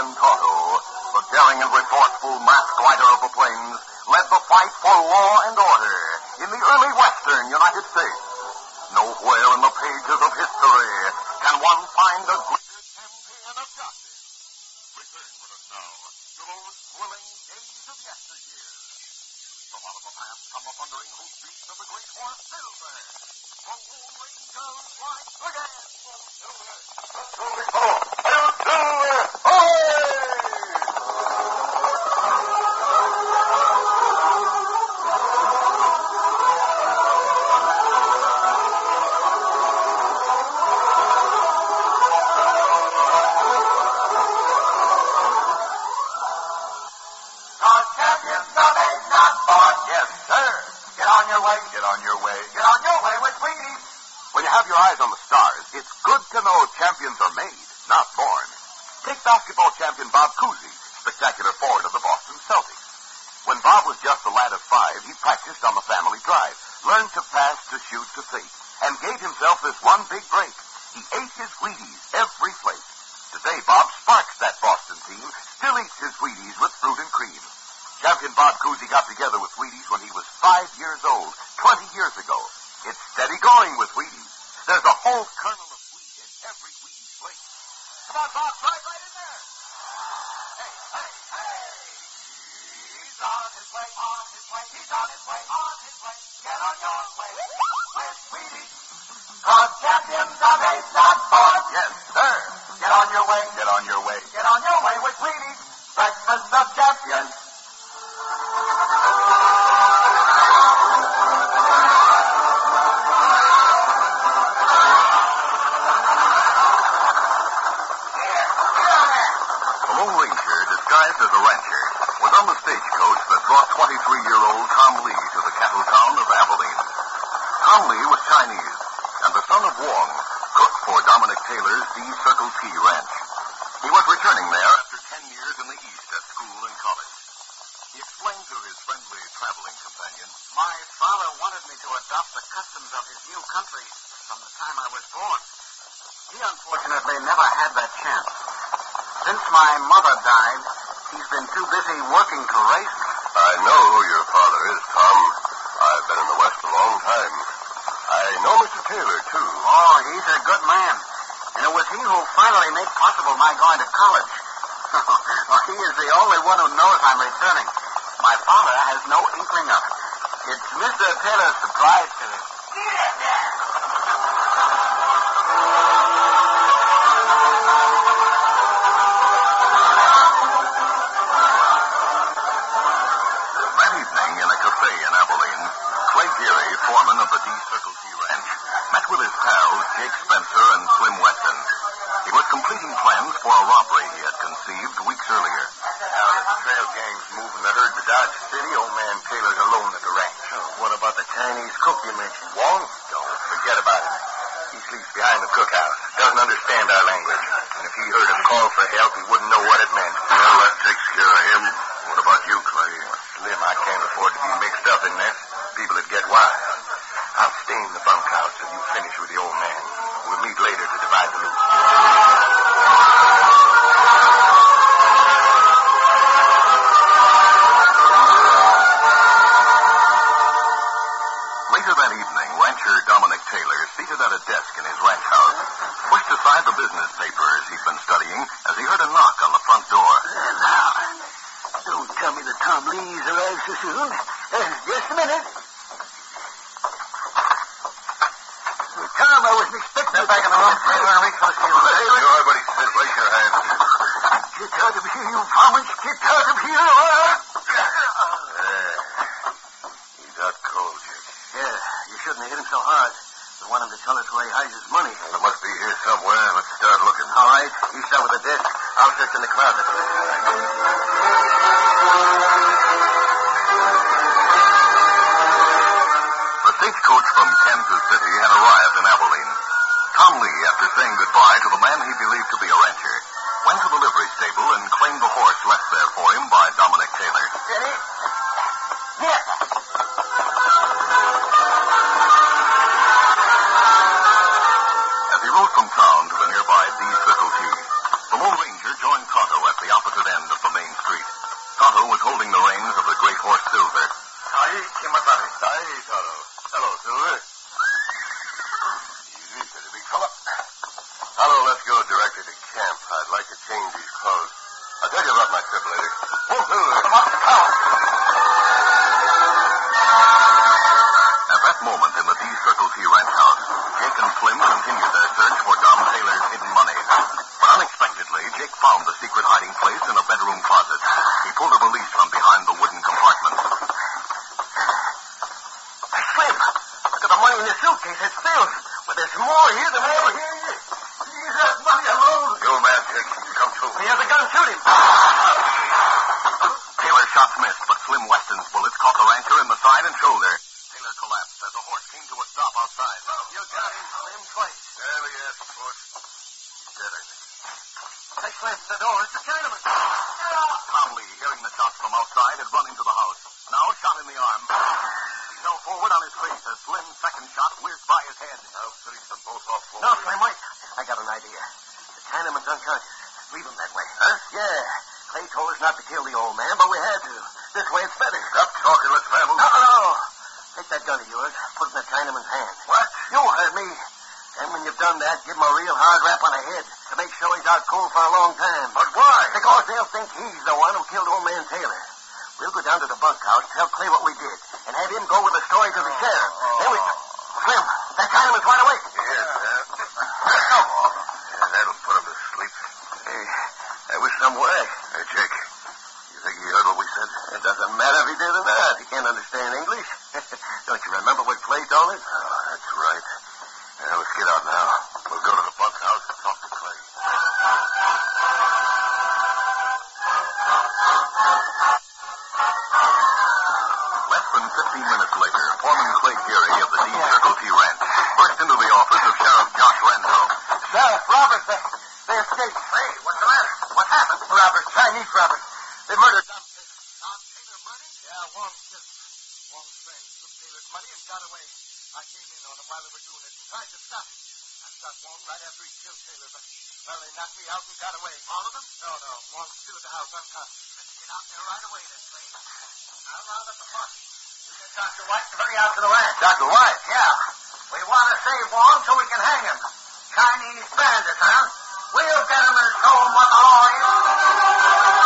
Captain Tonto, the daring and resourceful masked rider of the plains, led the fight for law and order in the early western United States. Nowhere in the pages of history can one find a eyes on the Vai, vai. Am I going to college. well, he is the only one who knows I'm returning. My father has no inkling of it. It's Mr. Taylor's surprise. after saying goodbye to the man he believed to be a rancher, tell you about my trip later. At that moment in the D Circle T ranch house, Jake and Slim continued their search for Dom Taylor's hidden money. But unexpectedly, Jake found the secret hiding place in a bedroom closet. He pulled a valise from behind the wooden compartment. Slim, look at the money in the suitcase. It's filled. But there's more here than ever. for a long time. But why? Because they'll think he's the one who killed old man Taylor. We'll go down to the bunkhouse, tell Clay what we did, and have him go with the story to the sheriff. Oh. Then we... Slim, that time is right away. Yes, sir. Let's go. Yeah, that'll put him to sleep. Hey, was some way. Hey, Jake, house. I'm confident. Get out there right away, this lady. I'll round up the party. You get Dr. White to hurry out to the ranch. Dr. White? Yeah. We want to save Wong so we can hang him. Chinese bandit, huh? We'll get him and show him what the law is.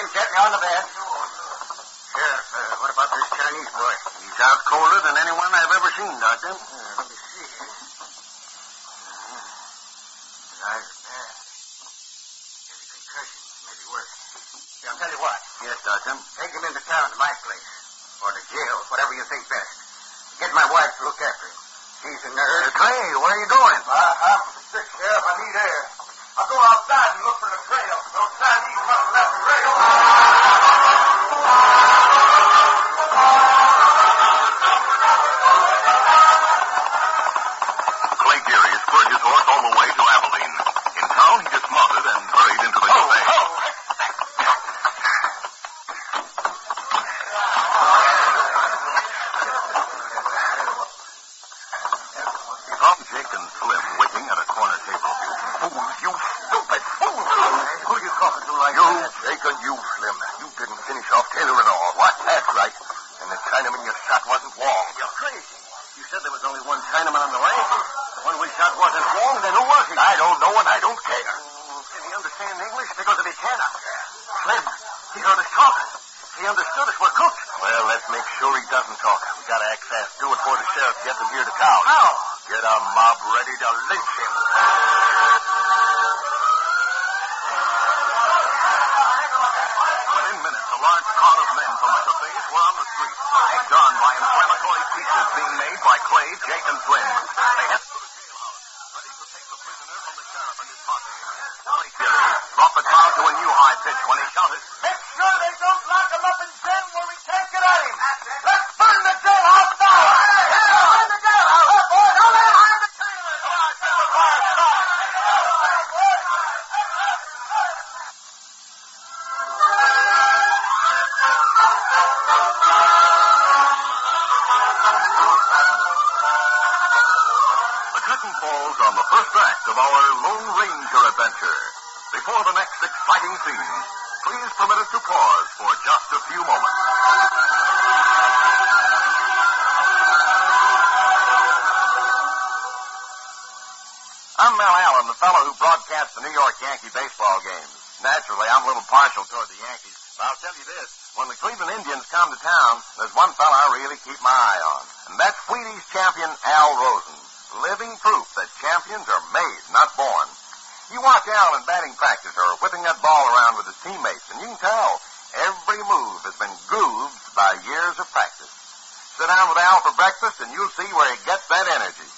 and set me on the bed. Sheriff, uh, what about this Chinese boy? He's out colder than anyone I've ever seen, Doctor. Uh, let me see. Uh, His eyes are bad. He has a concussion. Maybe worse. Yeah, I'll tell you what. Yes, Doctor. Take him into town to my place. Or to jail, whatever you think best. Get my wife to look after him. She's a nurse. Clay, where are you going? Uh, I'm sick, Sheriff. I need air. I'll go outside and look for the large crowd of men from the cafes were on the street, egged on by inflammatory speeches being made by Clay, Jake, and Slim. To pause for just a few moments. I'm Mel Allen, the fellow who broadcasts the New York Yankee baseball games. Naturally, I'm a little partial toward the Yankees. But I'll tell you this, when the Cleveland Indians come to town, there's one fellow I really keep my eye on. And that's Wheaties champion Al Rosen. Living proof that champions are made, not born. You watch Al in batting practice or whipping that ball around with his teammates, and you can tell every move has been grooved by years of practice. Sit down with Al for breakfast, and you'll see where he gets that energy.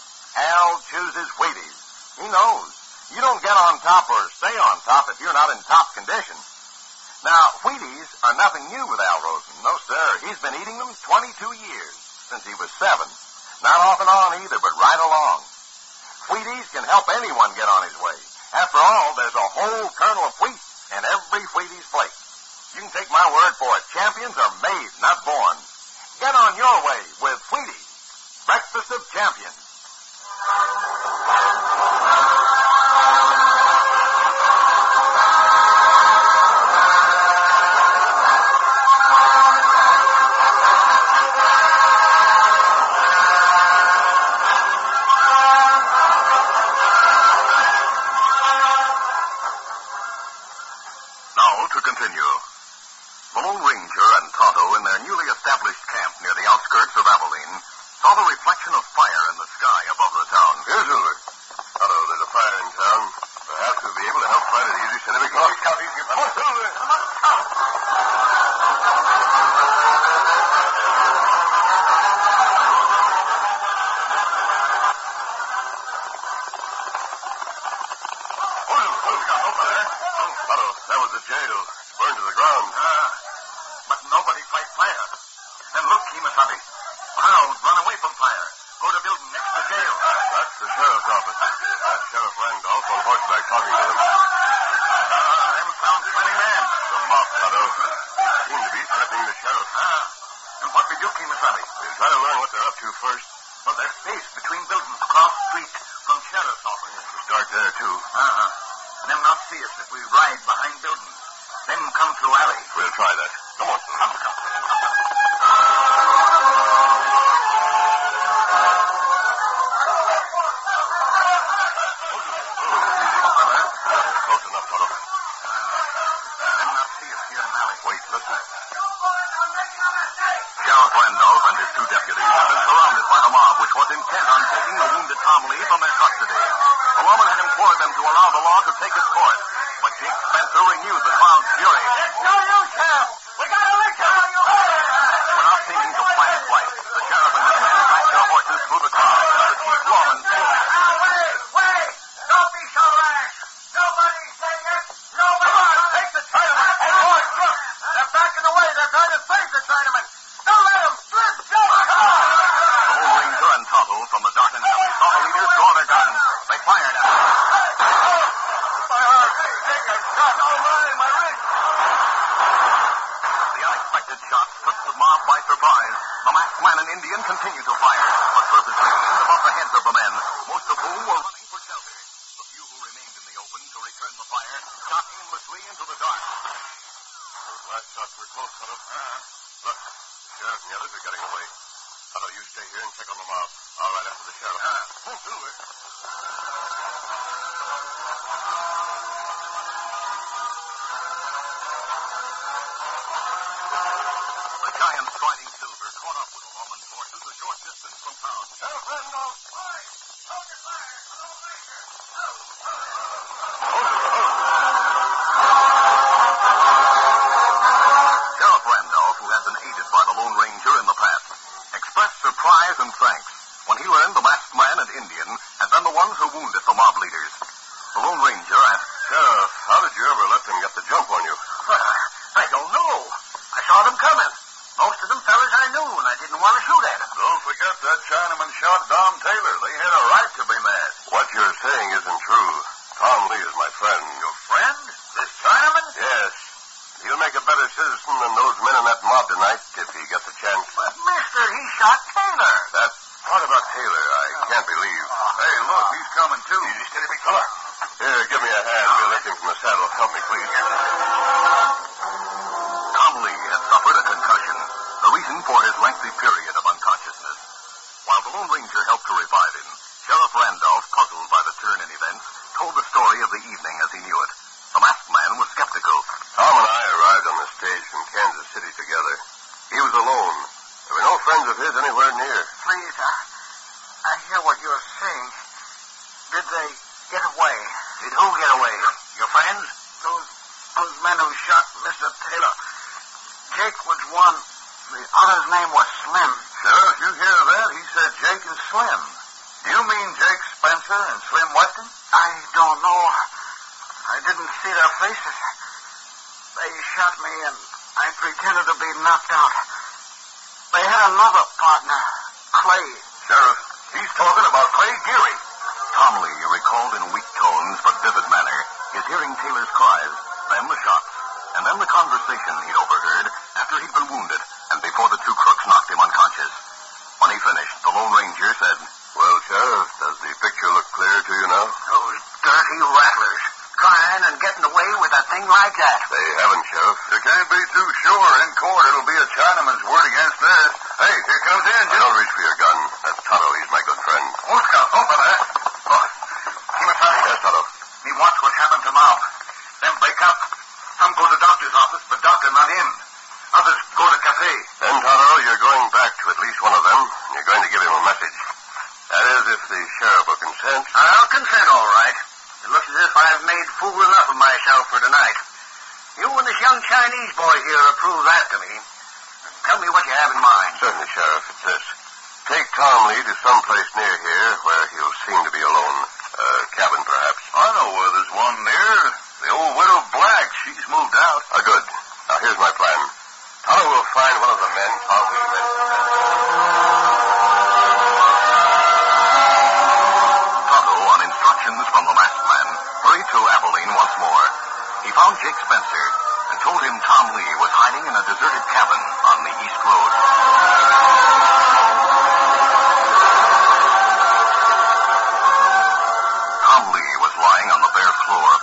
Al chooses Wheaties. He knows. You don't get on top or stay on top if you're not in top condition. Now, Wheaties are nothing new with Al Rosen. No, sir. He's been eating them 22 years, since he was seven. Not off and on either, but right along. Wheaties can help anyone get on his way. After all, there's a whole kernel of wheat in every Wheaties plate. You can take my word for it. Champions are made, not born. Get on your way with Wheaties. Breakfast of Champions. The mob, Tonto. Seem to be threatening the sheriff. Ah, and what we do, Kemo Sabe? We'll try to learn what they're up to first. Well, there's space between buildings across the street from sheriff's office. We'll start there, too. Uh-huh. Them not see us if we ride behind buildings. Them come through alley. We'll try that. Last shots were close, Tonto. Uh-huh. Look, the sheriff and the others are getting away. Tonto, you stay here and check on the mob. I'll ride after the sheriff. Uh-huh. Won't do it. The giant one who friends of his anywhere near. another partner, Clay. Sheriff, he's talking about Clay Geary. Tom Lee recalled in weak tones but vivid manner his hearing Taylor's cries, then the shots, and then the conversation he boy here to prove that to me. Tell me what you have in mind. Certainly, Sheriff. It's this. Take Tom Lee to some place near here where he'll seem to be alone. A uh, cabin, perhaps. I know where there's one near. The old widow Black. She's moved out. Uh, good. Now, here's my plan. Tonto will find one of the men Tom Lee mentioned. Tonto, on instructions from the masked man, hurried to Abilene once more. He found Jake Spencer, told him Tom Lee was hiding in a deserted cabin on the East Road. Tom Lee was lying on the bare floor of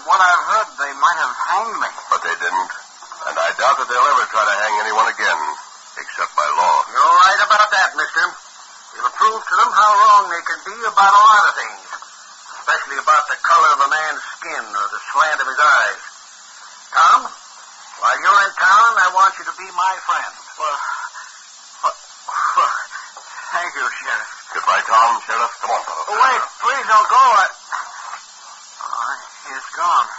From what I've heard, they might have hanged me. But they didn't. And I doubt that they'll ever try to hang anyone again, except by law. You're right about that, mister. It'll prove to them how wrong they can be about a lot of things. Especially about the color of a man's skin or the slant of his eyes. Tom, while you're in town, I want you to be my friend. Well, well, well thank you, Sheriff. Goodbye, Tom. Sheriff, come on, fellow. Oh, wait, please don't go. I... Gone.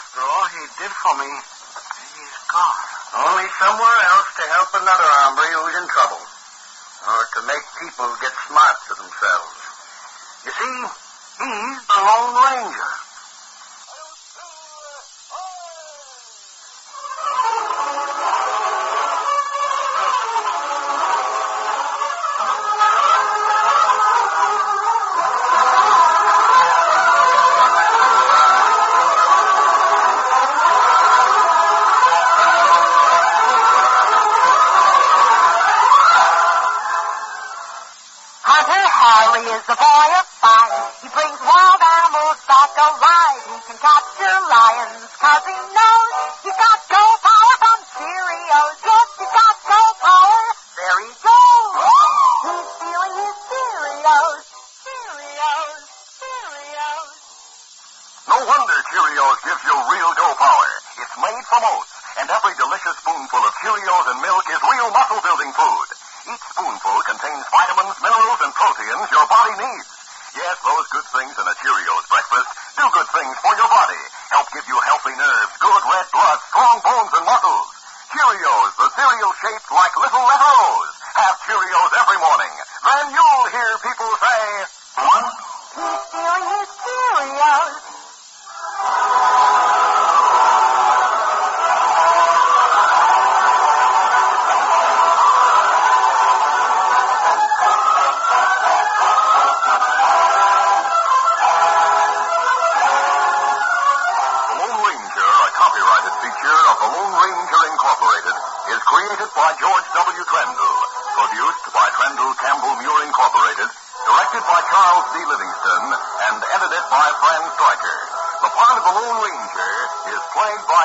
After all he did for me, he's gone. Only somewhere else to help another hombre who's in trouble. Or to make people get smart to themselves. You see, he's the Lone Ranger. Wonder Cheerios gives you real go power. It's made from oats, and every delicious spoonful of Cheerios and milk is real muscle building food. Each spoonful contains vitamins, minerals, and proteins your body needs. Yes, those good things in a Cheerios breakfast do good things for your body. Help give you healthy nerves, good red blood, strong bones, and muscles. Cheerios, the cereal shaped like little letter O's. Created by George W. Trendle, produced by Trendle Campbell Muir Incorporated, directed by Charles D. Livingston, and edited by Fran Stryker. The part of the Lone Ranger is played by